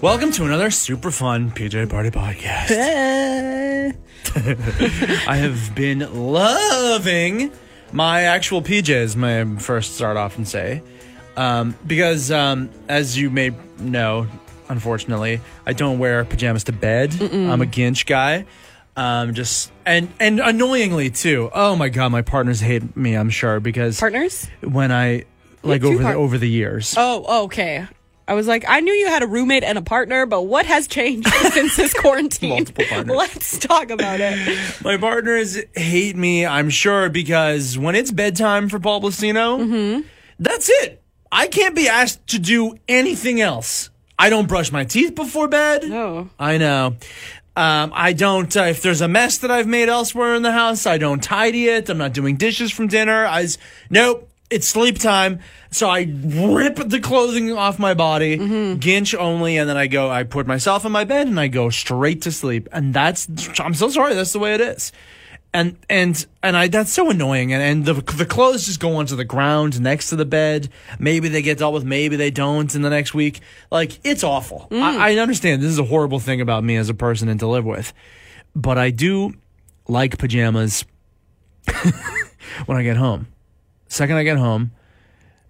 Welcome to another super fun PJ Party podcast. I have been loving my actual PJs, may I first start off and say. Um, because, um, as you may know, unfortunately, I don't wear pajamas to bed. I'm a Ginch guy. Um, just and and annoyingly too. Oh my god, my partners hate me. I'm sure because Partners? when I like over the part- over the years. Oh, okay. I was like, I knew you had a roommate and a partner, but what has changed since this quarantine? Multiple partners. Let's talk about it. My partners hate me, I'm sure, because when it's bedtime for Pol Blasino, that's it. I can't be asked to do anything else. I don't brush my teeth before bed. Oh. I know. Um, I don't, uh, if there's a mess that I've made elsewhere in the house, I don't tidy it. I'm not doing dishes from dinner. I, s- nope, it's sleep time. So I rip the clothing off my body, mm-hmm. ginch only, and then I go, I put myself in my bed and I go straight to sleep. And that's, I'm so sorry, that's the way it is. And, and, and I, that's so annoying. And, and the, the clothes just go onto the ground next to the bed. Maybe they get dealt with, maybe they don't in the next week. Like, it's awful. I, mm. I understand this is a horrible thing about me as a person and to live with. But I do like pajamas when I get home. Second I get home,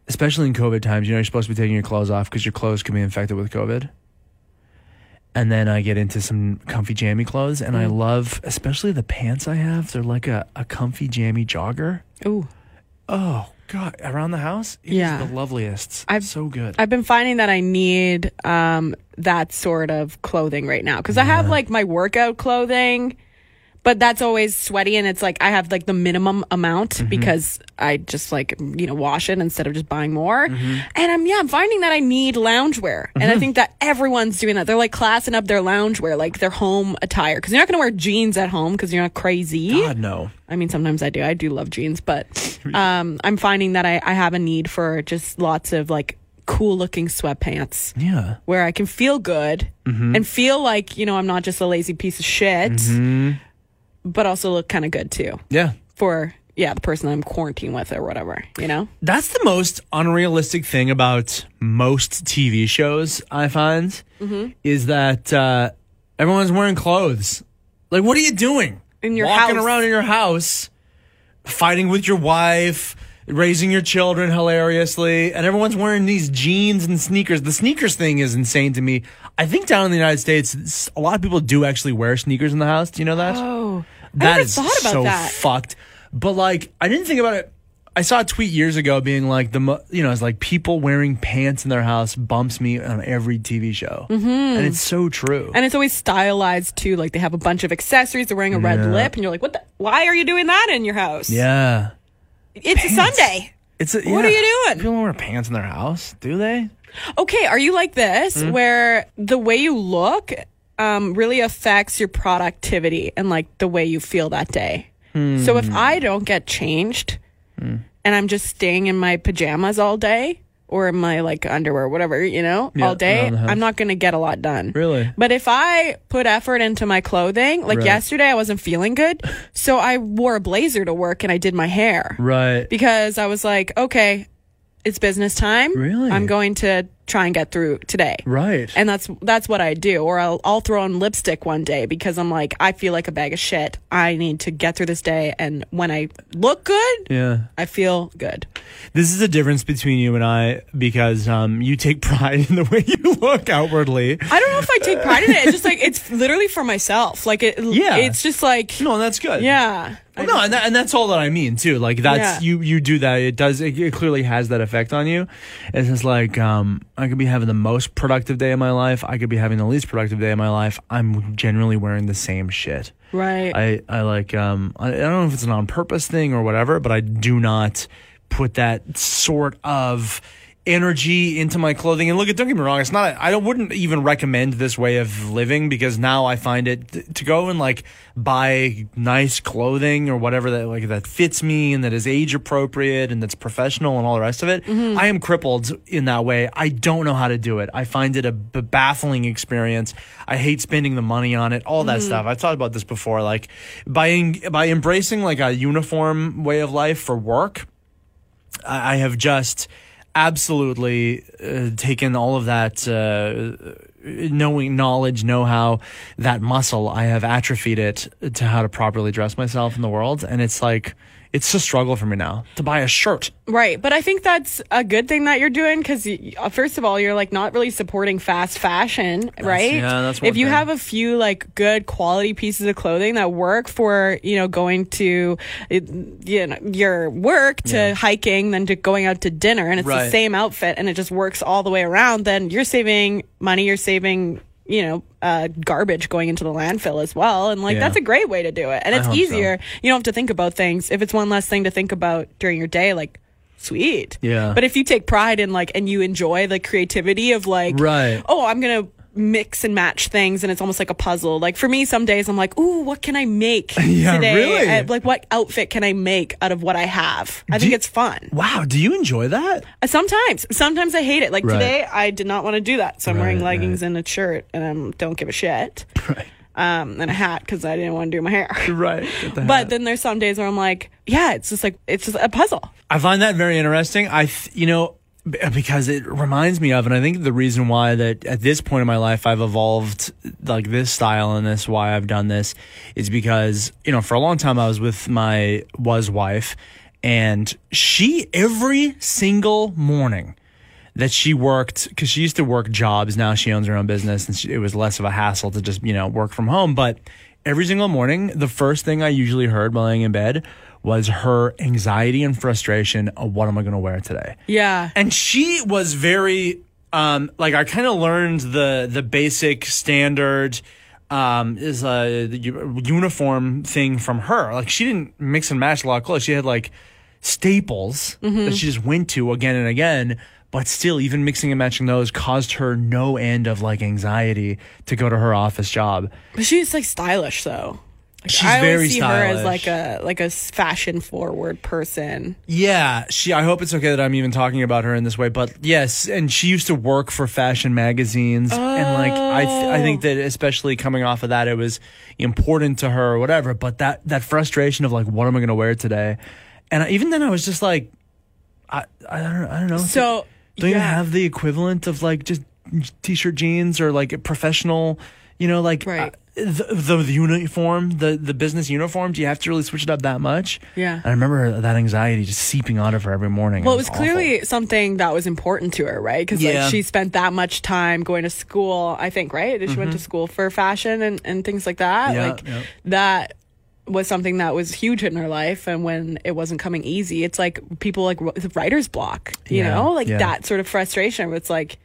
especially in COVID times, you know, you're supposed to be taking your clothes off because your clothes can be infected with COVID. And then I get into some comfy jammy clothes, and I love, especially the pants I have. They're like a, a comfy jammy jogger. Ooh. Oh God! Around the house, it is Yeah. the loveliest. I've- so good. I've been finding that I need um, that sort of clothing right now because I have like my workout clothing, but that's always sweaty and it's like I have like the minimum amount Mm-hmm. because I just like you know wash it instead of just buying more. Mm-hmm. And I'm yeah, I'm finding that I need loungewear, and I think that everyone's doing that. They're like classing up their loungewear, like their home attire, because you're not gonna wear jeans at home because you're not crazy. God no. I mean, sometimes I do. I do love jeans, but um, I'm finding that I, I have a need for just lots of like cool looking sweatpants Yeah. where I can feel good and feel like, you know, I'm not just a lazy piece of shit, but also look kind of good too Yeah. for, yeah, the person I'm quarantined with or whatever, you know? That's the most unrealistic thing about most TV shows, I find, Mm-hmm. is that uh, everyone's wearing clothes. Like, what are you doing? In your Walking house. around in your house, fighting with your wife, raising your children hilariously, and everyone's wearing these jeans and sneakers. The sneakers thing is insane to me. I think down in the United States, a lot of people do actually wear sneakers in the house. Do you know that? Oh, That never is thought about so that. fucked. But like, I didn't think about it. I saw a tweet years ago being like the you know it's like people wearing pants in their house bumps me on every TV show, mm-hmm. and it's so true. and it's always stylized too. Like they have a bunch of accessories. They're wearing a red Yeah. lip, and you're like, "What? The, why are you doing that in your house? yeah, it's a Sunday. it's a, What are you doing? People don't wear pants in their house, do they? Okay, are you like this Mm-hmm. where the way you look um, really affects your productivity and like the way you feel that day? So Hmm. if I don't get changed and I'm just staying in my pajamas all day or my like underwear, whatever, you know, Yeah, all day, around the house. I'm not going to get a lot done. Really? But if I put effort into my clothing, like Right. yesterday I wasn't feeling good, so I wore a blazer to work and I did my hair Right. because I was like, okay, it's business time. Really? I'm going to try and get through today. Right. And that's that's what I do. Or I'll I'll throw on lipstick one day because I'm like, I feel like a bag of shit. I need to get through this day and when I look good, yeah. I feel good. This is a difference between you and I because um, you take pride in the way you look outwardly. I don't know if I take pride in it. It's just like it's literally for myself. Like it Yeah. it's just like No, that's good. yeah. Well, no, and, that, and that's all that I mean too. Like that's Yeah. you you do that. It does. It, it clearly has that effect on you. It's just like um, I could be having the most productive day of my life. I could be having the least productive day of my life. I'm generally wearing the same shit. Right. I I like um I, I don't know if it's an on purpose thing or whatever, but I do not put that sort of energy into my clothing. And look, don't get me wrong, it's not. I don't wouldn't even recommend this way of living because now I find it to go and like buy nice clothing or whatever that like that fits me and that is age appropriate and that's professional and all the rest of it. Mm-hmm. I am crippled in that way. I don't know how to do it. I find it a b- baffling experience. I hate spending the money on it. All that mm-hmm. stuff. I've talked about this before. Like by by embracing like a uniform way of life for work. I I have just absolutely uh, taken all of that uh, knowing knowledge, know how that muscle, I have atrophied it to how to properly dress myself in the world. And it's like, it's a struggle for me now to buy a shirt. Right. But I think that's a good thing that you're doing because, first of all, you're like not really supporting fast fashion, right? yeah, that's If you thing. have a few like good quality pieces of clothing that work for, you know, going to you know, your work to Yeah. hiking, then to going out to dinner, and it's the same outfit and it just works all the way around, then you're saving money, you're saving. You know, uh, garbage going into the landfill as well. And like, Yeah. that's a great way to do it. And it's hope so. easier. You don't have to think about things. If it's one less thing to think about during your day, like, sweet. Yeah. But if you take pride in like, and you enjoy the creativity of like, Right. oh, I'm going to mix and match things and it's almost like a puzzle. Like for me, some days I'm like, ooh, what can I make Yeah, today? really? Uh, Like what outfit can I make out of what I have? I Do think you- it's fun. Wow. Do you enjoy that? Uh, Sometimes, sometimes I hate it. Like Right. today, I did not want to do that. So I'm wearing Right, leggings and a shirt and I don't give a shit. Right. Um, and a hat because I didn't want to do my hair. Right. The But then there's some days where I'm like, yeah, it's just like, it's just a puzzle. I find that very interesting. I, th- you know, because it reminds me of, and I think the reason why that at this point in my life I've evolved like this style and this, why I've done this, is because you know for a long time I was with my was wife, and she every single morning that she worked because she used to work jobs. Now she owns her own business, and she, it was less of a hassle to just you know work from home. But every single morning, the first thing I usually heard while laying in bed was her anxiety and frustration of what am I going to wear today. Yeah. And she was very um like I kind of learned the the basic standard um is a uniform thing from her. Like she didn't mix and match a lot of clothes. She had like staples that she just went to again and again. But still, even mixing and matching those caused her no end of like anxiety to go to her office job. But she's like stylish though. Like, She's I always very see her as like a like a fashion forward person. Yeah, she. I hope it's okay that I'm even talking about her in this way, but yes, and she used to work for fashion magazines, and like I, th- I think that especially coming off of that, it was important to her or whatever. But that that frustration of like, what am I going to wear today? And I, even then, I was just like, I, I don't, I don't know. So don't you have the equivalent of like just t-shirt jeans or like a professional, you know, like Right. uh, the, the the uniform, the the business uniform? Do you have to really switch it up that much? Yeah. And I remember that anxiety just seeping out of her every morning. Well, it was awful. clearly something that was important to her, right? Because Yeah. like she spent that much time going to school. I think, right? She went to school for fashion and and things like that. Mm-hmm. Yeah, like yeah. that was something that was huge in her life and when it wasn't coming easy it's like people like wr- writer's block you Yeah, know like yeah. that sort of frustration where it's like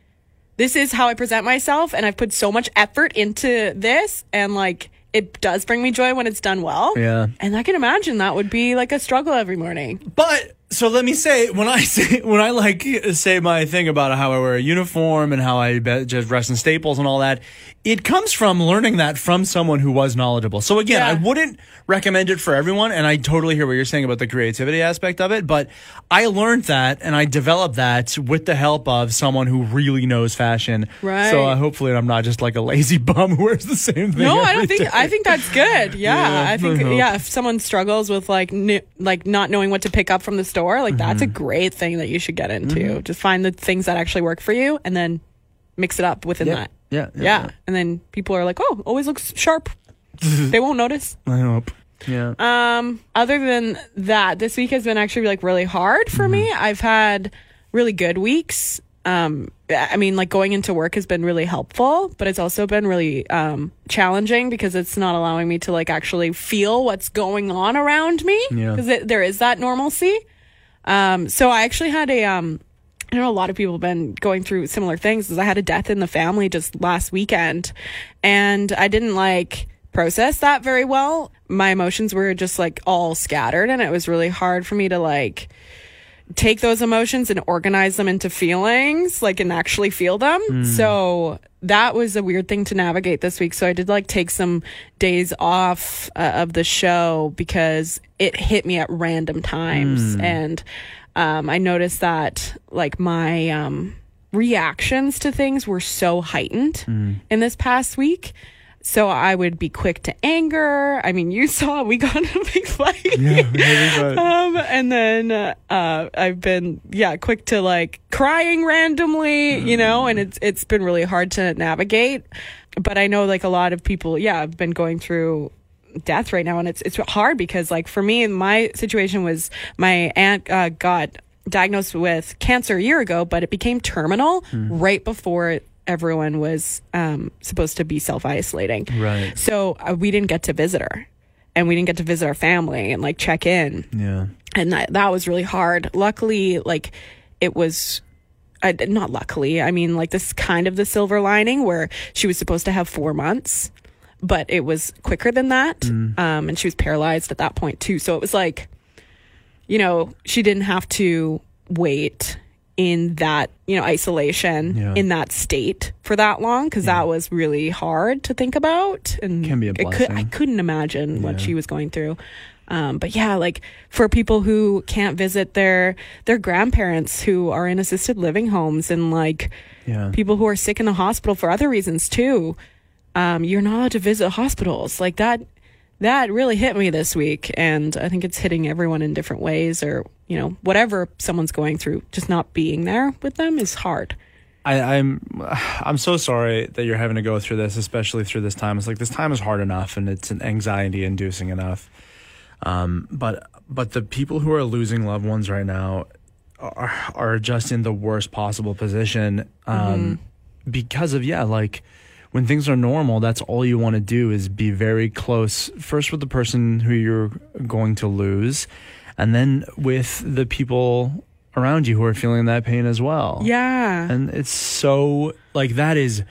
this is how i present myself and i've put so much effort into this and like it does bring me joy when it's done well Yeah. and i can imagine that would be like a struggle every morning But so let me say when I say when I like say my thing about how I wear a uniform and how I just dress in staples and all that, it comes from learning that from someone who was knowledgeable. So again, Yeah. I wouldn't recommend it for everyone, and I totally hear what you're saying about the creativity aspect of it. But I learned that and I developed that with the help of someone who really knows fashion. Right. So uh, hopefully, I'm not just like a lazy bum who wears the same thing. No, I don't think. day. I think that's good. Yeah, Yeah, I think. I yeah, if someone struggles with like n- like not knowing what to pick up from the store, like that's Mm-hmm. a great thing that you should get into. Just find the things that actually work for you, and then mix it up within that. yeah, yeah, yeah. yeah. And then people are like, "Oh, always looks sharp." they won't notice. I hope. Yeah. Um, other than that, this week has been actually like really hard for me. Mm-hmm. I've had really good weeks. Um, I mean, like going into work has been really helpful, but it's also been really um, challenging because it's not allowing me to like actually feel what's going on around me Yeah. because there is that normalcy. Um, so I actually had a um, I know a lot of people have been going through similar things. Is I had a death in the family just last weekend, and I didn't like process that very well. My emotions were just like all scattered, and it was really hard for me to like take those emotions and organize them into feelings, like and actually feel them. So that was a weird thing to navigate this week. So I did like take some days off uh, of the show because it hit me at random times and um, I noticed that like my um, reactions to things were so heightened in this past week. So I would be quick to anger. I mean, you saw we got in a big fight. Yeah, um, and then uh, uh, I've been yeah quick to like crying randomly, you know, and it's it's been really hard to navigate. But I know like a lot of people, yeah, have been going through death right now, and it's it's hard because like for me, my situation was my aunt uh, got diagnosed with cancer a year ago, but it became terminal right before everyone was um, supposed to be self isolating. Right. So uh, we didn't get to visit her, and we didn't get to visit our family and like check in, Yeah. and that that was really hard. Luckily, like it was. Uh, not luckily, I mean, like this kind of the silver lining where she was supposed to have four months, but it was quicker than that. Um, and she was paralyzed at that point too. So it was like, you know, she didn't have to wait in that, you know, isolation Yeah. in that state for that long because that was really hard to think about and Can be a it could, I couldn't imagine what Yeah. she was going through. Um, but yeah, like for people who can't visit their their grandparents who are in assisted living homes and like Yeah. people who are sick in the hospital for other reasons too, um, you're not allowed to visit hospitals. Like that that really hit me this week and I think it's hitting everyone in different ways or, you know, whatever someone's going through, just not being there with them is hard. I, I'm I'm so sorry that you're having to go through this, especially through this time. It's like this time is hard enough and it's an anxiety inducing enough. Um, but but the people who are losing loved ones right now are are just in the worst possible position. Um, because of yeah, like when things are normal, that's all you want to do is be very close first with the person who you're going to lose, and then with the people around you who are feeling that pain as well. Yeah. And it's so like that is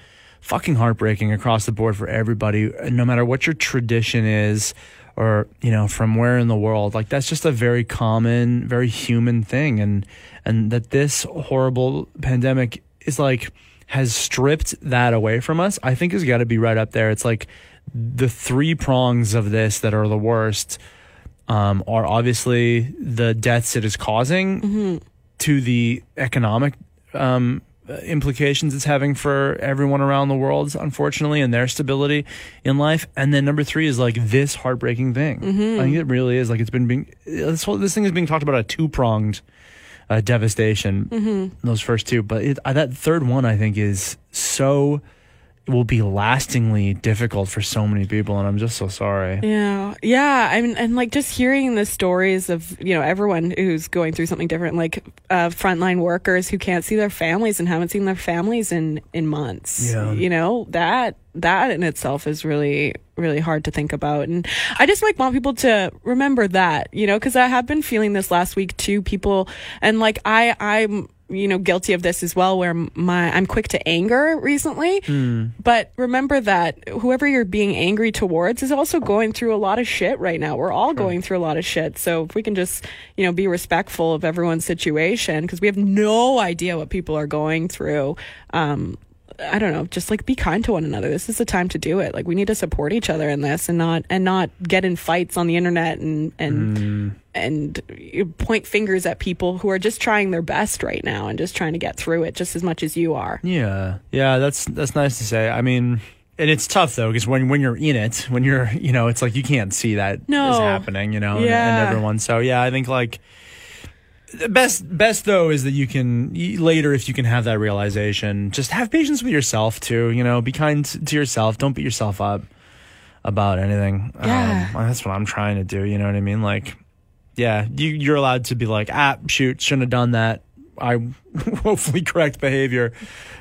fucking heartbreaking across the board for everybody, no matter what your tradition is or, you know, from where in the world. Like that's just a very common, very human thing and and that this horrible pandemic is like has stripped that away from us, I think has got to be right up there. It's like the three prongs of this that are the worst um, are obviously the deaths it is causing to the economic um, implications it's having for everyone around the world, unfortunately, and their stability in life. And then number three is like this heartbreaking thing. I think it really is like it's been being this whole this thing is being talked about a two pronged uh, devastation. Those first two, but it, uh, that third one I think is so will be lastingly difficult for so many people, and I'm just so sorry. Yeah, yeah. I mean, and like just hearing the stories of you know everyone who's going through something different, like uh, frontline workers who can't see their families and haven't seen their families in in months. Yeah. You know that that in itself is really really hard to think about, and I just like want people to remember that you know because I have been feeling this last week too. People and like I I'm you know guilty of this as well where my i'm quick to anger recently. But remember that whoever you're being angry towards is also going through a lot of shit right now. We're all going through a lot of shit. So if we can just you know be respectful of everyone's situation because we have no idea what people are going through um I don't know, just like be kind to one another. This is the time to do it. Like we need to support each other in this and not and not get in fights on the internet and and mm. and point fingers at people who are just trying their best right now and just trying to get through it just as much as you are. Yeah, yeah, that's that's nice to say. I mean, and it's tough though because when when you're in it, when you're you know, it's like you can't see that is No. happening, you know, and- and, everyone. So yeah, I think like the best best though is that you can later if you can have that realization, just have patience with yourself too. You know, be kind to yourself. Don't beat yourself up about anything. Yeah. Um, that's what I'm trying to do. You know what I mean? Like, yeah, you you're allowed to be like, ah, shoot, shouldn't have done that. I hopefully correct behavior,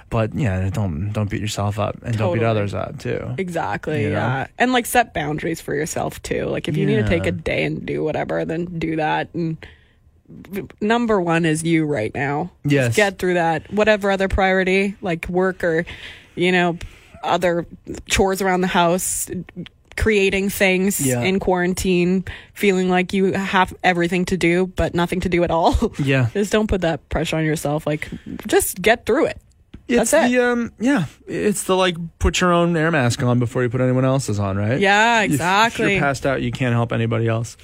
but yeah, don't don't beat yourself up and don't beat others up too. Exactly. You know? Yeah. And like set boundaries for yourself too. Like if you need to take a day and do whatever, then do that. And number one is you right now. Just get through that. Whatever other priority, like work or, you know, other chores around the house, creating things Yeah. in quarantine, feeling like you have everything to do, but nothing to do at all. Yeah, just don't put that pressure on yourself. Like just get through it. It's That's it. the um yeah, it's the like put your own air mask on before you put anyone else's on, right? Yeah, If- If exactly. you're passed out, you can't help anybody else.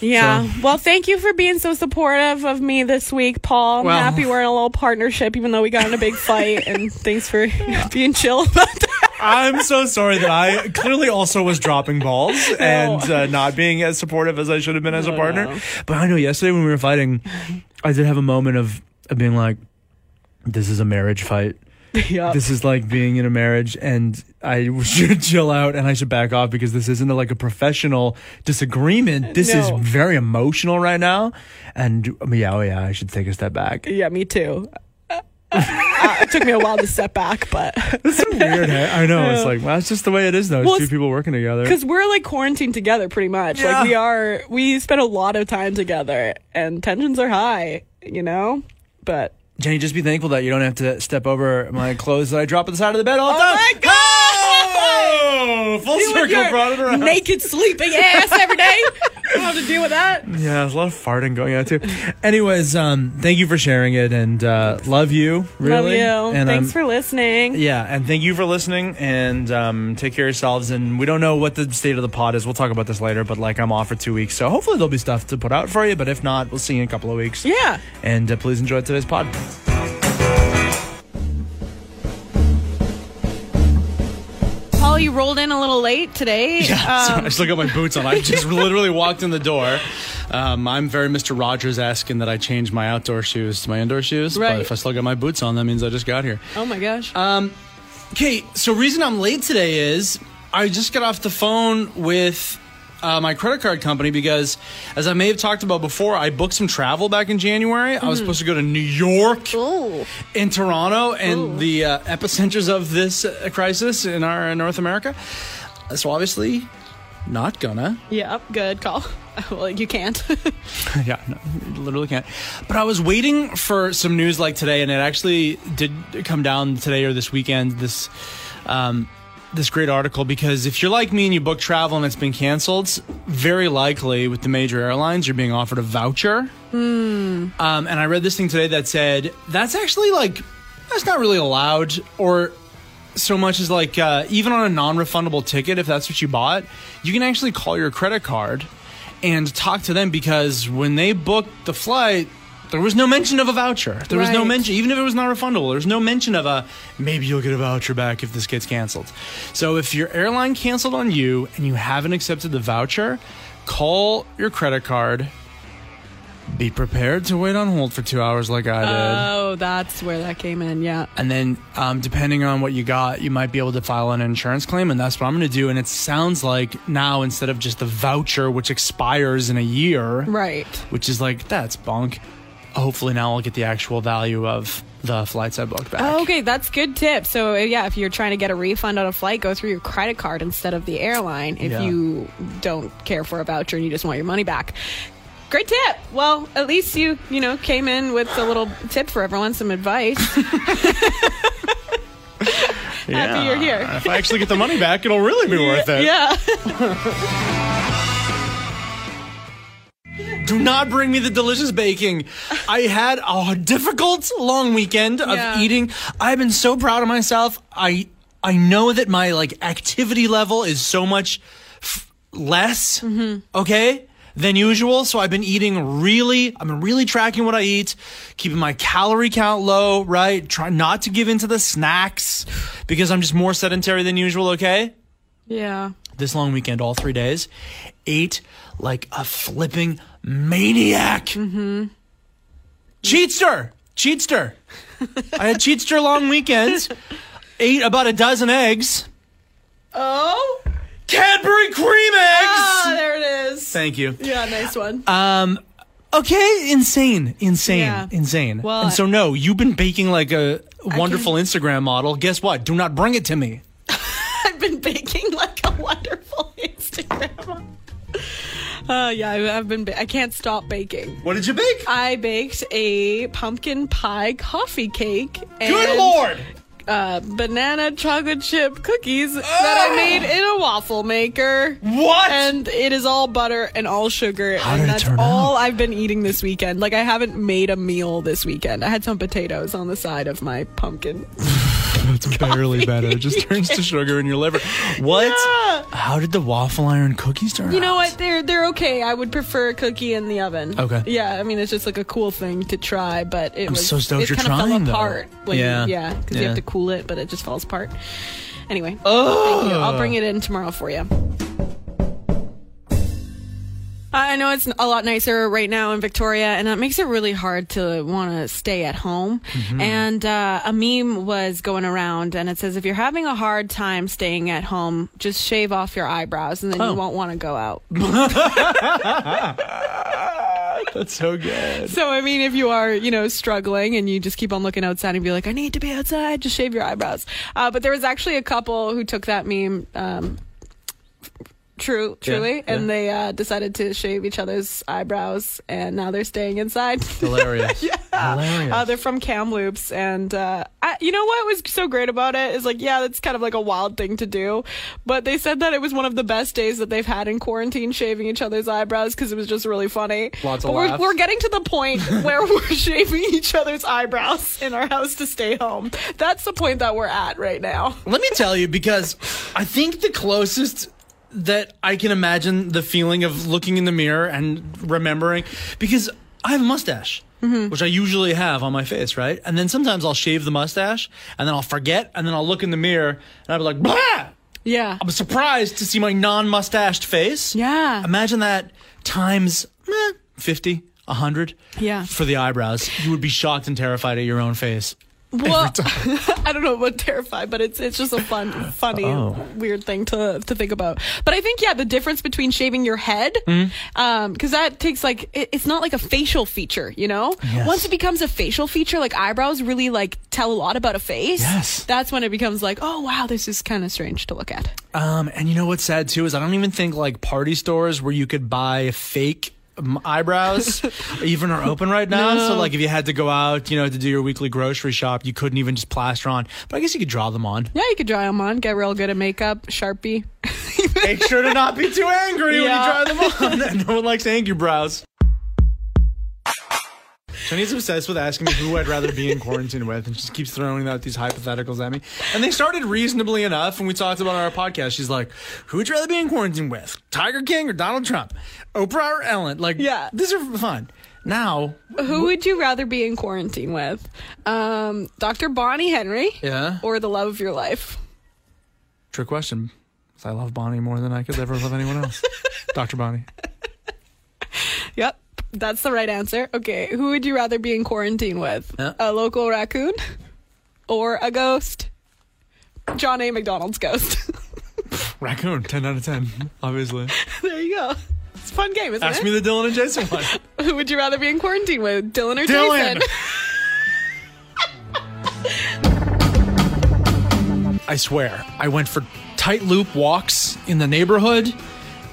Yeah. Well, thank you for being so supportive of me this week, Pol. I'm Well- happy we're in a little partnership, even though we got in a big fight. and thanks for being chill about that. I'm so sorry that I clearly also was dropping balls and uh, not being as supportive as I should have been as a partner. But I know yesterday when we were fighting, I did have a moment of, of being like, this is a marriage fight. yeah. This is like being in a marriage, and I should chill out and I should back off because this isn't like a professional disagreement. This is very emotional right now. And um, yeah, oh yeah, I should take a step back. Yeah, me too. Uh, it took me a while to step back, but It's weird. I know. It's like, well, that's just the way it is, though. It's Well, two people working together. because we're like quarantined together pretty much. Yeah. Like we are, we spend a lot of time together, and tensions are high. You know, but Jenny, just be thankful that you don't have to step over my clothes that I drop at the side of the bed all the Oh time. Oh, full circle brought it around. naked sleeping ass every day. You don't have to deal with that. Yeah, there's a lot of farting going on too. Anyways, um, thank you for sharing it and uh, love you. Really. Love you. And Thanks um, for listening. yeah, and thank you for listening. And um, take care of yourselves. And we don't know what the state of the pod is. We'll talk about this later. But like, I'm off for two weeks, so hopefully there'll be stuff to put out for you. But if not, we'll see you in a couple of weeks. Yeah. And uh, please enjoy today's pod. Pol, you rolled in a little late today. Yeah, Um, I still got my boots on. I just literally walked in the door. Um, I'm very Mr. Rogers asking that I change my outdoor shoes to my indoor shoes. Right. But if I still got my boots on, that means I just got here. oh my gosh. Okay, so reason I'm late today is I just got off the phone with uh, my credit card company because, as I may have talked about before, I booked some travel back in January. I was supposed to go to New York Ooh. in Toronto and Ooh. the uh, epicenters of this uh, crisis in our in North America. So obviously, not gonna. Yep. Good call. Well, you can't. yeah, no, literally can't. But I was waiting for some news like today, and it actually did come down today or this weekend. This, um, this great article because if you're like me and you book travel and it's been canceled, very likely with the major airlines you're being offered a voucher. Um, and I read this thing today that said that's actually like that's not really allowed or so much as like uh, even on a non-refundable ticket if that's what you bought you can actually call your credit card and talk to them because when they booked the flight there was no mention of a voucher there was no Right. mention even if it was not refundable there's no mention of a maybe you'll get a voucher back if this gets canceled so if your airline canceled on you and you haven't accepted the voucher call your credit card be prepared to wait on hold for two hours like i did oh, that's where that came in. Yeah. and then, um, depending on what you got, you might be able to file an insurance claim, and that's what I'm going to do. And it sounds like now instead of just the voucher, which expires in a year, Right. which is like that's bunk. Hopefully, now I'll get the actual value of the flights I booked back. Oh, okay, that's good tip. So yeah, if you're trying to get a refund on a flight, go through your credit card instead of the airline. If Yeah. you don't care for a voucher and you just want your money back. Great tip. Well, at least you you know came in with a little tip for everyone, some advice. Happy you're here. If I actually get the money back, it'll really be worth it. Yeah. Do not bring me the delicious baking. I had a difficult long weekend of Yeah. eating. I've been so proud of myself. I I know that my like activity level is so much f- less, mm-hmm. okay, than usual. So I've been eating really. I've been really tracking what I eat, keeping my calorie count low. Right, try not to give into the snacks because I'm just more sedentary than usual. Okay yeah. this long weekend, all three days, ate like a flipping maniac. Mm-hmm. Cheatster, cheatster. I had cheatster long weekends. Ate about a dozen eggs. Oh. Cadbury cream eggs. Ah, there it is. Thank you. Yeah, nice one. Um, okay, insane, insane, Yeah. insane. Well, and so no, you've been baking like a wonderful Instagram model. Guess what? Do not bring it to me. I've been baking like a wonderful Instagram. Uh, yeah, I- I've been. Ba- I can't stop baking. What did you bake? I baked a pumpkin pie coffee cake. And, Good lord! Uh, banana chocolate chip cookies that I made in a waffle maker. What? And it is all butter and all sugar. How and did it that's turn all out? I've been eating this weekend. Like, I haven't made a meal this weekend. I had some potatoes on the side of my pumpkin. It's barely better. It just turns to sugar in your liver. What? Yeah. How did the waffle iron cookies turn out? You know what? They're they're okay. I would prefer a cookie in the oven. Okay. Yeah, I mean it's just like a cool thing to try, but it I'm was so stoked it you're kind of trying, fell though. apart. When, Yeah. yeah, because you have to cool it, but it just falls apart. Anyway, thank you. I'll bring it in tomorrow for you. I know it's a lot nicer right now in Victoria, and that makes it really hard to want to stay at home. And uh, a meme was going around, and it says, if you're having a hard time staying at home, just shave off your eyebrows, and then Oh. you won't want to go out. That's so good. So, I mean, if you are, you know, struggling and you just keep on looking outside and be like, I need to be outside, just shave your eyebrows. Uh, but there was actually a couple who took that meme, um, true, truly, yeah. and they uh, decided to shave each other's eyebrows, and now they're staying inside. Hilarious. yeah. Hilarious. Uh, they're from Kamloops, and uh, I, you know what was so great about it is like, yeah, that's kind of like a wild thing to do, but they said that it was one of the best days that they've had in quarantine, shaving each other's eyebrows because it was just really funny. Lots of we're, laughs. we're getting to the point where we're shaving each other's eyebrows in our house to stay home. That's the point that we're at right now. Let me tell you, because I think the closest that I can imagine the feeling of looking in the mirror and remembering, because I have a mustache, which I usually have on my face, right? And then sometimes I'll shave the mustache, and then I'll forget, and then I'll look in the mirror, and I'll be like, Blah! Yeah. I'm surprised to see my non-mustached face. Yeah. Imagine that times eh, 50, 100 Yeah. for the eyebrows. You would be shocked and terrified at your own face. Well, I don't know about terrified, but it's it's just a fun, funny, Oh. weird thing to to think about. But I think yeah, the difference between shaving your head, Mm-hmm. um, because that takes like it, it's not like a facial feature, you know. Yes. Once it becomes a facial feature, like eyebrows really like tell a lot about a face. Yes. that's when it becomes like, oh wow, this is kind of strange to look at. Um, and you know what's sad too is I don't even think like party stores where you could buy fake eyebrows even are open right now. So like if you had to go out, you know, to do your weekly grocery shop, you couldn't even just plaster on. But I guess you could draw them on. Yeah, you could draw them on, get real good at makeup, sharpie. Make sure to not be too angry Yeah. when you draw them on. no one likes angry brows. Shani's obsessed with asking me who I'd rather be in quarantine with, and she just keeps throwing out these hypotheticals at me. And they started reasonably enough when we talked about our podcast. She's like, "Who would you rather be in quarantine with, Tiger King or Donald Trump, Oprah or Ellen?" Like, Yeah. these are fun. Now, Who would you rather be in quarantine with, um, Dr. Bonnie Henry, yeah, or the love of your life? trick question. I love Bonnie more than I could ever love anyone else. Dr. Bonnie. Yep, that's the right answer. Okay, who would you rather be in quarantine with? Yeah. A local raccoon or a ghost? John A. Macdonald's ghost. Raccoon, 10 out of 10, obviously. there you go. It's a fun game, isn't Ask it? me the Dylan and Jason one. who would you rather be in quarantine with, Dylan or Dylan. Jason? I swear, I went for tight loop walks in the neighborhood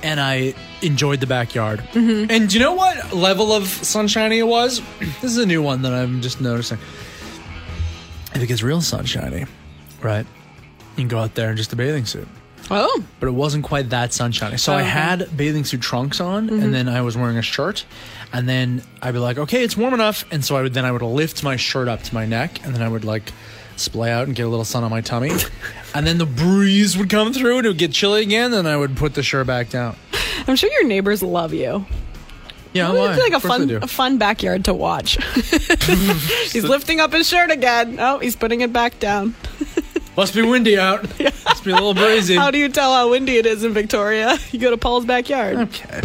and I enjoyed the backyard. Mm-hmm. And do you know what level of sunshiny it was? This is a new one that I'm just noticing. If it gets real sunshiny, right, you can go out there in just a bathing suit. Oh, But it wasn't quite that sunshiny. So I Okay. had bathing suit trunks on Mm-hmm. and then I was wearing a shirt. And then I'd be like, okay, it's warm enough. And so I would then I would lift my shirt up to my neck and then I would like splay out and get a little sun on my tummy. and then the breeze would come through and it would get chilly again. And I would put the shirt back down. I'm sure your neighbors love you. Yeah, It's why? like a Of course they fun, a fun backyard to watch. he's lifting up his shirt again. Oh, he's putting it back down. Must be windy out. Must be a little breezy. How do you tell how windy it is in Victoria? You go to Pol's backyard. okay.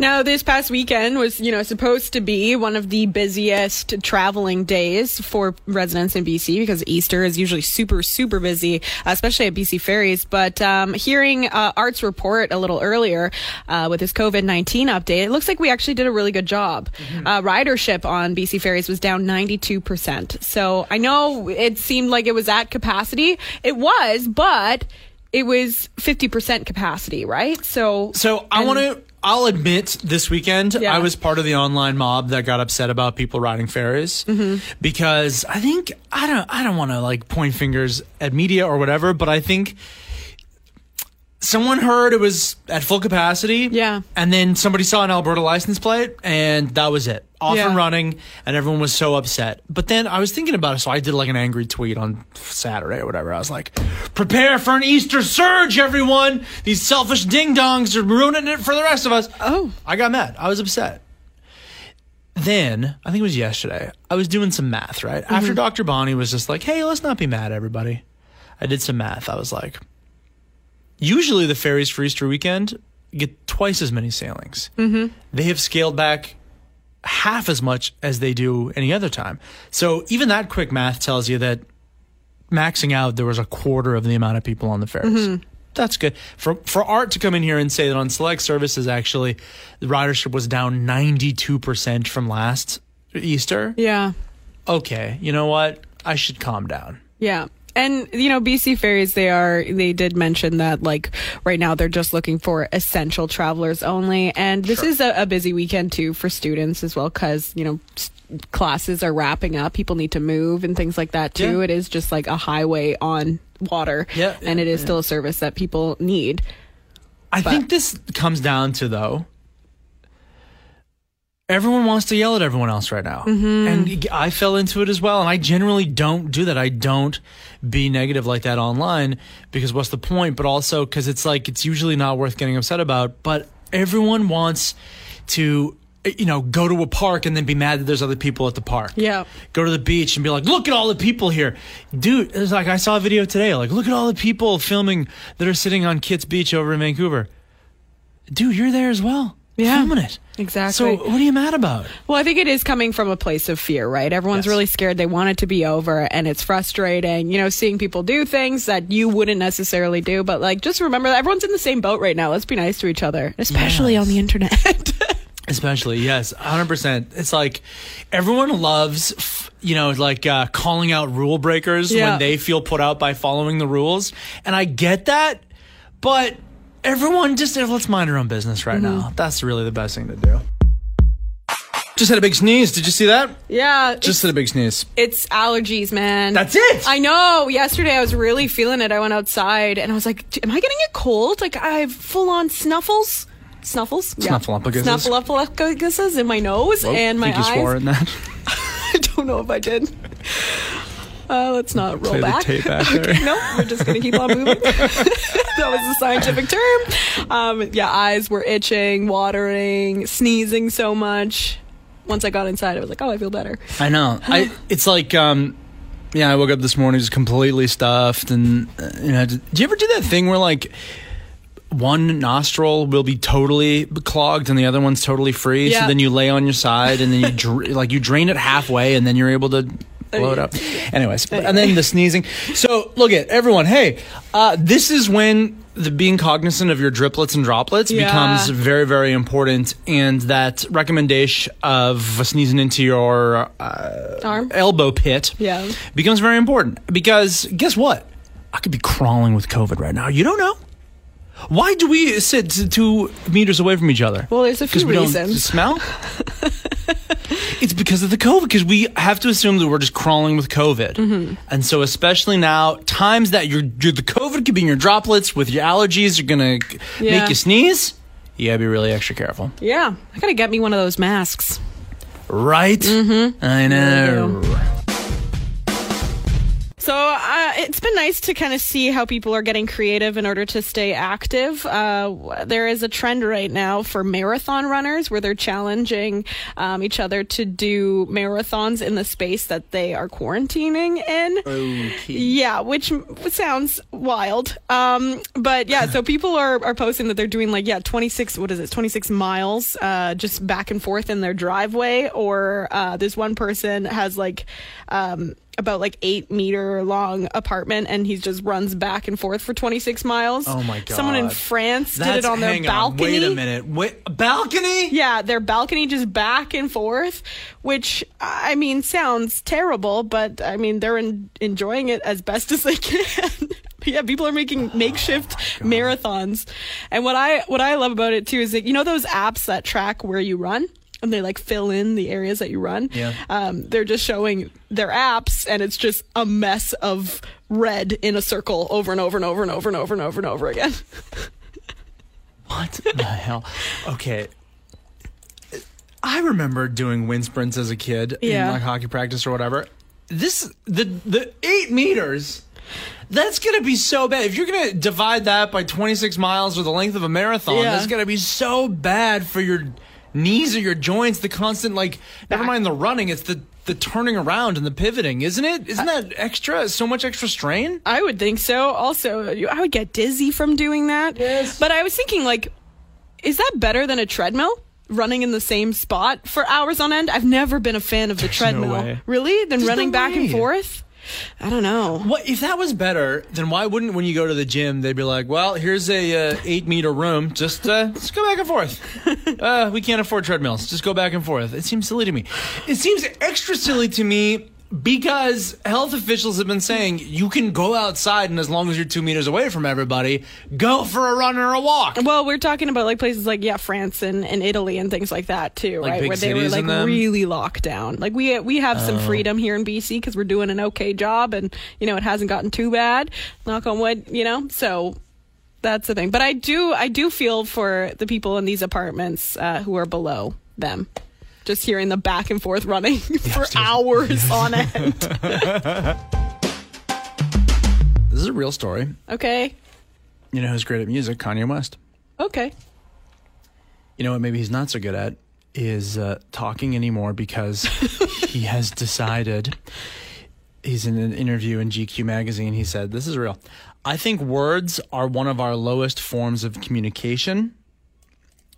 Now, this past weekend was, you know, supposed to be one of the busiest traveling days for residents in BC because Easter is usually super, super busy, especially at BC Ferries. But um, hearing uh, Art's report a little earlier uh, with his COVID 19 update, it looks like we actually did a really good job. Uh, ridership on BC Ferries was down 92%. So I know it seemed like it was at capacity. It was, but it was 50% capacity, right? So, So I want to. I'll admit, this weekend Yeah. I was part of the online mob that got upset about people riding ferries Mm-hmm. because I think I don't. I don't want to like point fingers at media or whatever, but I think someone heard it was at full capacity. Yeah. and then somebody saw an Alberta license plate, and that was it. Off Yeah. and running, and everyone was so upset. But then I was thinking about it, so I did like an angry tweet on Saturday or whatever. I was like, "Prepare for an Easter surge, everyone! These selfish ding dongs are ruining it for the rest of us." Oh. I got mad. I was upset. Then I think it was yesterday. I was doing some math right after mm-hmm. Dr. Bonnie was just like, "Hey, let's not be mad, everybody." I did some math. I was like, usually the ferries for Easter weekend get twice as many sailings. Mm-hmm. They have scaled back half as much as they do any other time. So even that quick math tells you that maxing out, there was a quarter of the amount of people on the ferries. That's good for for Art to come in here and say that on select services, actually, the ridership was down ninety two percent from last Easter. Yeah. Okay, you know what? I should calm down. Yeah. And you know, BC ferries they are they did mention that like right now they're just looking for essential travelers only and this is a, a busy weekend too for students as well cuz you know s- classes are wrapping up people need to move and things like that too Yeah. it is just like a highway on water Yeah, and it is yeah. still a service that people need I think this comes down to though. Everyone wants to yell at everyone else right now. Mm-hmm. And I fell into it as well. And I generally don't do that. I don't be negative like that online because what's the point? But also because it's like, it's usually not worth getting upset about. But everyone wants to, eh, you know, go to a park and then be mad that there's other people at the park. Yeah. Go to the beach and be like, look at all the people here. Dude, it's like I saw a video today. Like, look at all the people filming that are sitting on Kits Beach over in Vancouver dude, you're there as well. Yeah. Filming it. Exactly. So what are you mad about? Well, I think it is coming from a place of fear, right? Everyone's Yes. really scared. They want it to be over and it's frustrating, you know, seeing people do things that you wouldn't necessarily do. But like, just remember that everyone's in the same boat right now. Let's be nice to each other, especially Yes. on the internet. Especially, yes, 100%. It's like everyone loves, f- you know, like uh, calling out rule breakers Yeah. when they feel put out by following the rules. And I get that, but everyone just, let's mind our own business right Mm-hmm. now. That's really the best thing to do. Just had a big sneeze. Did you see that? yeah. Just had a big sneeze. it's allergies, man. That's it. I know. Yesterday I was really feeling it. I went outside and I was like, am I getting a cold? Like I have full on snuffles. Snuffles? Snuffleupaguses. Snuffleupaguses in my nose and my think you swore eyes. in that. I don't know if I did. Uh, let's not roll Play the back. tape back there. no, we're just gonna keep on moving. that was a scientific term. Um, yeah, eyes were itching, watering, sneezing so much. Once I got inside, I was like, "Oh, I feel better." I know. I it's like um yeah, I woke up this morning just completely stuffed and uh, you know, do you ever do that thing where like one nostril will be totally clogged and the other one's totally free Yeah. so then you lay on your side and then you dr- like you drain it halfway and then you're able to blow it up. Anyways, and then the sneezing. So, look at everyone, hey, uh, this is when the being cognizant of your driplets and droplets Yeah. becomes very, very important. And that recommendation of sneezing into your uh, Arm. elbow pit Yeah. becomes very important. Because guess what? I could be crawling with COVID right now. You don't know. Why do we sit two meters away from each other? Well, there's a few reasons. smell? it's because of the COVID, because we have to assume that we're just crawling with COVID. Mm-hmm. And so, especially now, times that you're, you're the COVID could be in your droplets with your allergies, are going to Yeah. make you sneeze. You gotta be really extra careful. Yeah, I gotta get me one of those masks. Right? Mm-hmm. I know. So uh, it's been nice to kind of see how people are getting creative in order to stay active. Uh, there is a trend right now for marathon runners where they're challenging um, each other to do marathons in the space that they are quarantining in. Yeah, which sounds wild. Um, but yeah, so people are, are posting that they're doing like, yeah, 26, what is it, 26 miles uh, just back and forth in their driveway. Or uh, this one person has like, um, about like eight meter long apartment and he just runs back and forth for 26 miles. Oh my god! Someone in. France did it on their balcony. wait a minute. Wait, balcony? Yeah, their balcony just back and forth, which I mean sounds terrible, but I mean they're en- enjoying it as best as they can. yeah, people are making oh makeshift marathons, and what I what I love about it too is that you know those apps that track where you run. And they like fill in the areas that you run. Yeah. Um, they're just showing their apps, and it's just a mess of red in a circle over and over and over and over and over and over and over again. What the hell? Okay. I remember doing wind sprints as a kid Yeah. in like hockey practice or whatever. This the the eight meters. That's gonna be so bad. If you're gonna divide that by 26 miles or the length of a marathon, Yeah. that's gonna be so bad for your knees or your joints. The constant like, never mind the running. It's the the turning around and the pivoting, isn't it? Isn't uh, that extra? So much extra strain. I would think so. Also, I would get dizzy from doing that. Yes. But I was thinking, like, is that better than a treadmill? Running in the same spot for hours on end? I've never been a fan of the no treadmill. way. Really? Than There's running no back and forth? I don't know. What if that was better? Then why wouldn't when you go to the gym they'd be like, "Well, here's a uh, eight meter room. Just uh, just go back and forth. Uh, we can't afford treadmills. Just go back and forth." It seems silly to me. It seems extra silly to me because health officials have been saying you can go outside and as long as you're two meters away from everybody, go for a run or a walk. Well, we're talking about like places like yeah, France and, and Italy and things like that too, Like right? big Where they were cities like and them? really locked down. Like we we have some freedom here in BC because we're doing an okay job, and you know it hasn't gotten too bad. Knock on wood, you know. So that's the thing. But I do I do feel for the people in these apartments uh, who are below them. Just hearing the back and forth running for hours on end. This is a real story. Okay. You know who's great at music? Kanye West. Okay. You know what? Maybe he's not so good at is uh, talking anymore because he has decided. He's in an interview in GQ magazine. He said, "This is real. I think words are one of our lowest forms of communication.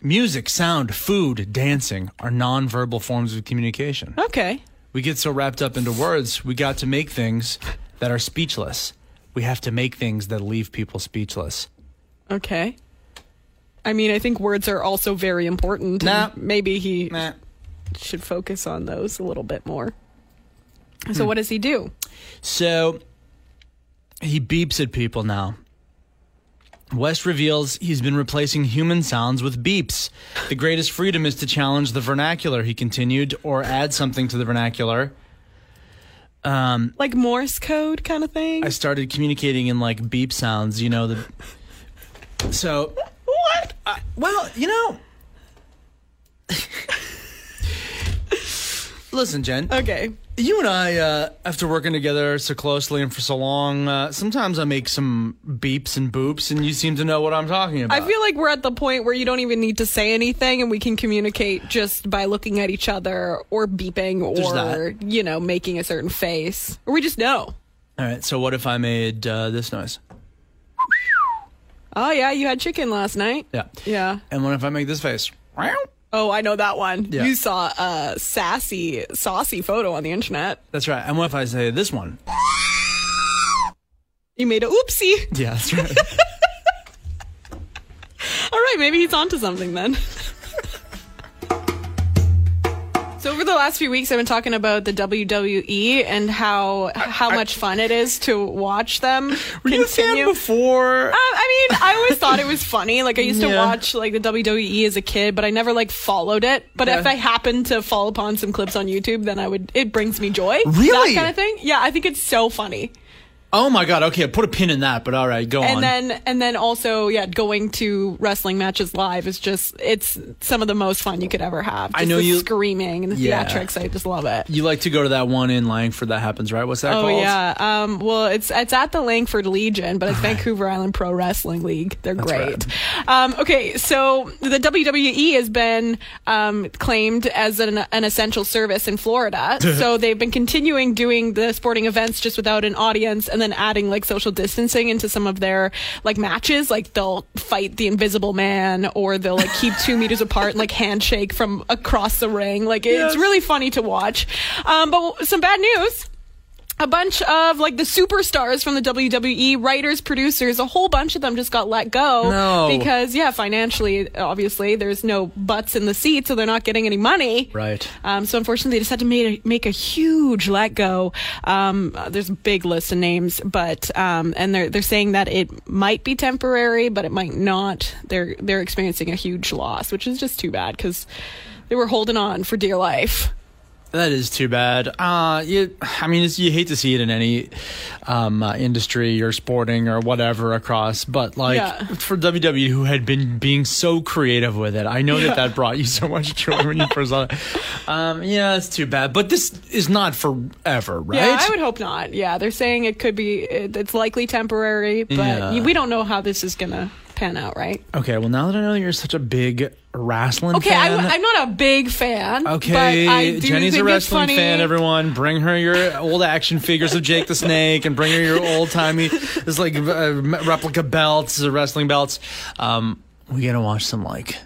Music, sound, food, dancing are nonverbal forms of communication. Okay. We get so wrapped up into words, we got to make things that are speechless. We have to make things that leave people speechless. Okay. I mean, I think words are also very important. Nah. Maybe he Nah. should focus on those a little bit more. Hmm. So, what does he do? So he beeps at people now. West reveals he's been replacing human sounds with beeps. The greatest freedom is to challenge the vernacular, he continued, or add something to the vernacular. Um, Like Morse code kind of thing? I started communicating in like beep sounds, you know, the So what? well, you know Listen, Jen. Okay. You and I, uh, after working together so closely and for so long, uh, sometimes I make some beeps and boops, and you seem to know what I'm talking about. I feel like we're at the point where you don't even need to say anything and we can communicate just by looking at each other or beeping or, you know, making a certain face. Or we just know. All right, so what if I made uh, this noise? Oh, yeah, you had chicken last night. Yeah. Yeah. And what if I make this face? Oh, I know that one. Yeah. You saw a sassy, saucy photo on the internet. That's right. And what if I say this one? You made a oopsie. Yeah, that's right. All right, maybe he's onto something then. So over the last few weeks, I've been talking about the WWE and how how much fun it is to watch them Were you a fan continue. before? Uh, I mean, I always thought it was funny. Like I used to watch like the WWE as a kid, but I never like followed it. But if I happened to fall upon some clips on YouTube, then I would. It brings me joy. Really? that kind of thing. Yeah, I think it's so funny. Oh my god. Okay, put a pin in that. But all right, go and on. then and then also yeah going to wrestling matches live is just it's some of the most fun you could ever have I know the you- screaming and the Yeah. theatrics i just love it you like to go to that one in Langford that happens, right? What's that Oh called? yeah, um, well it's it's at the Langford Legion, but it's Vancouver Island Pro Wrestling League. They're great. Um, okay, so the WWE has been um, claimed as an, an essential service in Florida, so they've been continuing doing the sporting events just without an audience, and then adding like social distancing into some of their like matches. Like they'll fight the Invisible Man, or they'll like keep two meters apart and like handshake from across the ring. Like it's Yes. really funny to watch. Um, but some bad news a bunch of like the superstars from the WWE, writers, producers, a whole bunch of them just got let go No. because yeah, financially, obviously, there's no butts in the seat, so they're not getting any money. Right. Um, so unfortunately, they just had to make a, make a huge let go. Um, there's a big list of names, but um, and they're they're saying that it might be temporary, but it might not. They're they're experiencing a huge loss, which is just too bad because they were holding on for dear life. That is too bad. Uh, you, I mean, it's, you hate to see it in any um, uh, industry or sporting or whatever across, but like Yeah. for WWE, who had been being so creative with it, I know that that brought you so much joy when you first saw it. Um, yeah, it's too bad, but this is not forever, right? Yeah, I would hope not. Yeah, they're saying it could be, it's likely temporary, but Yeah. we don't know how this is going to pan out, right? Okay, well now that I know that you're such a big wrestling Okay, fan. I'm, I'm not a big fan. Okay, but I do Jenny's a wrestling fan. Everyone, bring her your old action figures of Jake the Snake, and bring her your old timey, this like uh, replica belts, wrestling belts. Um, we gotta watch some like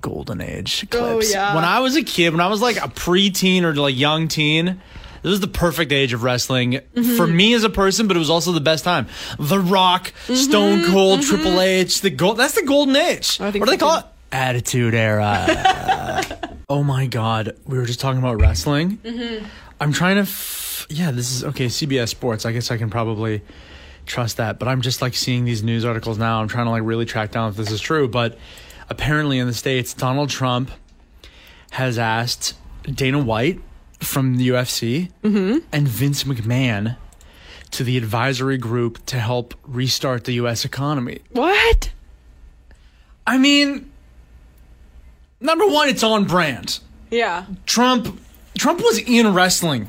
golden age clips. Oh, yeah. When I was a kid, when I was like a preteen or like young teen. This was the perfect age of wrestling Mm-hmm. for me as a person, but it was also the best time. The Rock, Stone Cold, Triple H, the gold. That's the golden age. Mm-hmm. What do they call it? Attitude Era. Oh my god, we were just talking about wrestling. Mm-hmm. I'm trying to. F- yeah, this is okay. CBS Sports. I guess I can probably trust that, but I'm just like seeing these news articles now. I'm trying to like really track down if this is true. But apparently, in the states, Donald Trump has asked Dana White from the UFC Mm-hmm. and Vince McMahon to the advisory group to help restart the U.S. economy. What? I mean, number one, it's on brand. Yeah. Trump Trump was in wrestling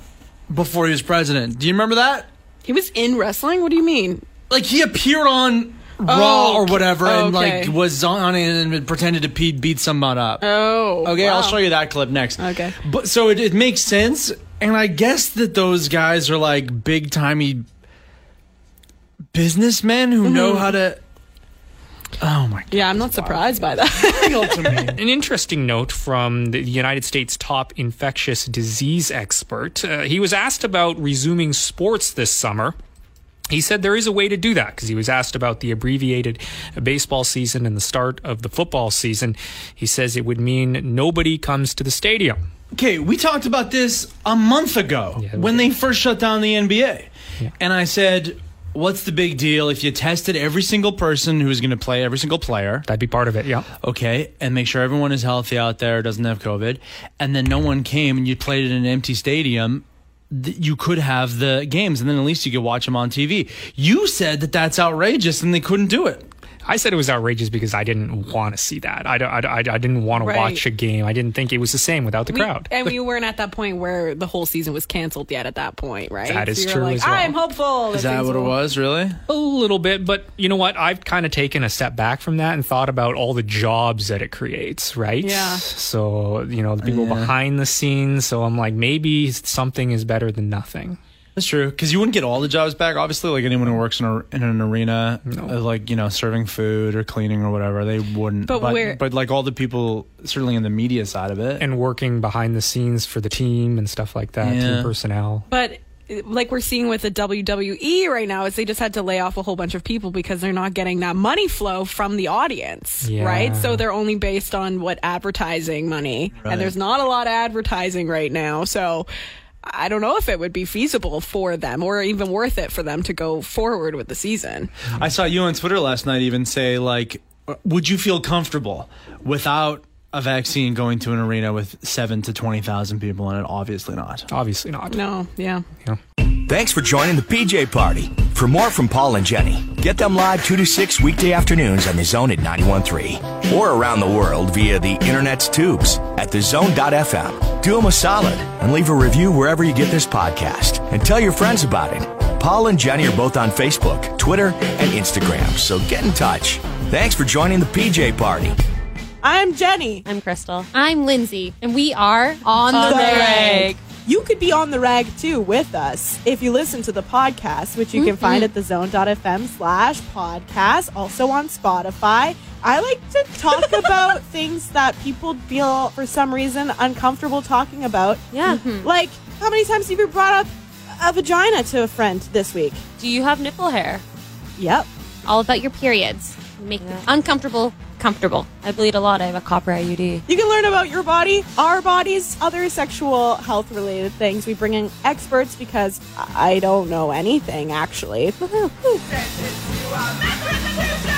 before he was president. Do you remember that? He was in wrestling? What do you mean? Like he appeared on Raw Oh, or whatever and okay. like was on it and pretended to beat beat someone up. Oh. okay, I'll show you that clip next. Okay. But so it, it makes sense and I guess that those guys are like big timey businessmen who Mm-hmm. know how to Oh my god. Yeah, I'm not surprised by that. An interesting note from the United States top infectious disease expert. Uh, he was asked about resuming sports this summer. He said there is a way to do that because he was asked about the abbreviated baseball season and the start of the football season. He says it would mean nobody comes to the stadium. Okay, we talked about this a month ago Yeah, when they first shut down the NBA. And I said, what's the big deal if you tested every single person who's going to play, every single player? That'd be part of it, yeah. Okay, and make sure everyone is healthy out there, doesn't have COVID, and then no one came and you played in an empty stadium, you could have the games, and then at least you could watch them on TV. You said that that's outrageous, and they couldn't do it. I said it was outrageous because I didn't want to see that. I, don't- I, I, I didn't want to watch a game. I didn't think it was the same without the We- crowd. and we weren't at that point where the whole season was canceled yet at that point, right? That is so true like, as well. I'm hopeful. Is that what it was, really? A little bit, but you know what? I've kind of taken a step back from that and thought about all the jobs that it creates, right? Yeah. So, you know, the people Yeah. behind the scenes. So I'm like, maybe something is better than nothing. That's true because you wouldn't get all the jobs back. Obviously, like anyone who works in, a, in an arena, uh, like you know, serving food or cleaning or whatever, they wouldn't. But where- but like all the people, certainly in the media side of it, And working behind the scenes for the team and stuff like that, Yeah. team personnel. But like we're seeing with the WWE right now, is they just had to lay off a whole bunch of people because they're not getting that money flow from the audience, Yeah. right? So they're only based on what advertising money, Right. and there's not a lot of advertising right now. So I don't know if it would be feasible for them or even worth it for them to go forward with the season. I saw you on Twitter last night even say like, would you feel comfortable without a vaccine going to an arena with seven to twenty thousand people in it? Obviously not. Obviously not. No, yeah. Yeah. Thanks for joining the PJ Party. For more from Pol and Jenny, get them live 2 to 6 weekday afternoons on The Zone at 91.3 or around the world via the internet's tubes at thezone.fm. Do them a solid and leave a review wherever you get this podcast and tell your friends about it. Pol and Jenny are both on Facebook, Twitter, and Instagram, so get in touch. Thanks for joining the PJ Party. I'm Jenny. I'm Crystal. I'm Lindsay, and we are on, On the, the rag. You could be on the rag too with us if you listen to the podcast, which you can find mm-hmm. at thezone.fm slash podcast, also on Spotify. I like to talk about things that people feel for some reason uncomfortable talking about. Yeah. Mm-hmm. Like, how many times have you brought up a vagina to a friend this week? Do you have nipple hair? Yep. All about your periods. Make the uncomfortable comfortable. I bleed a lot. I have a copper IUD. You can learn about your body, our bodies, other sexual health related things. We bring in experts because I don't know anything, actually.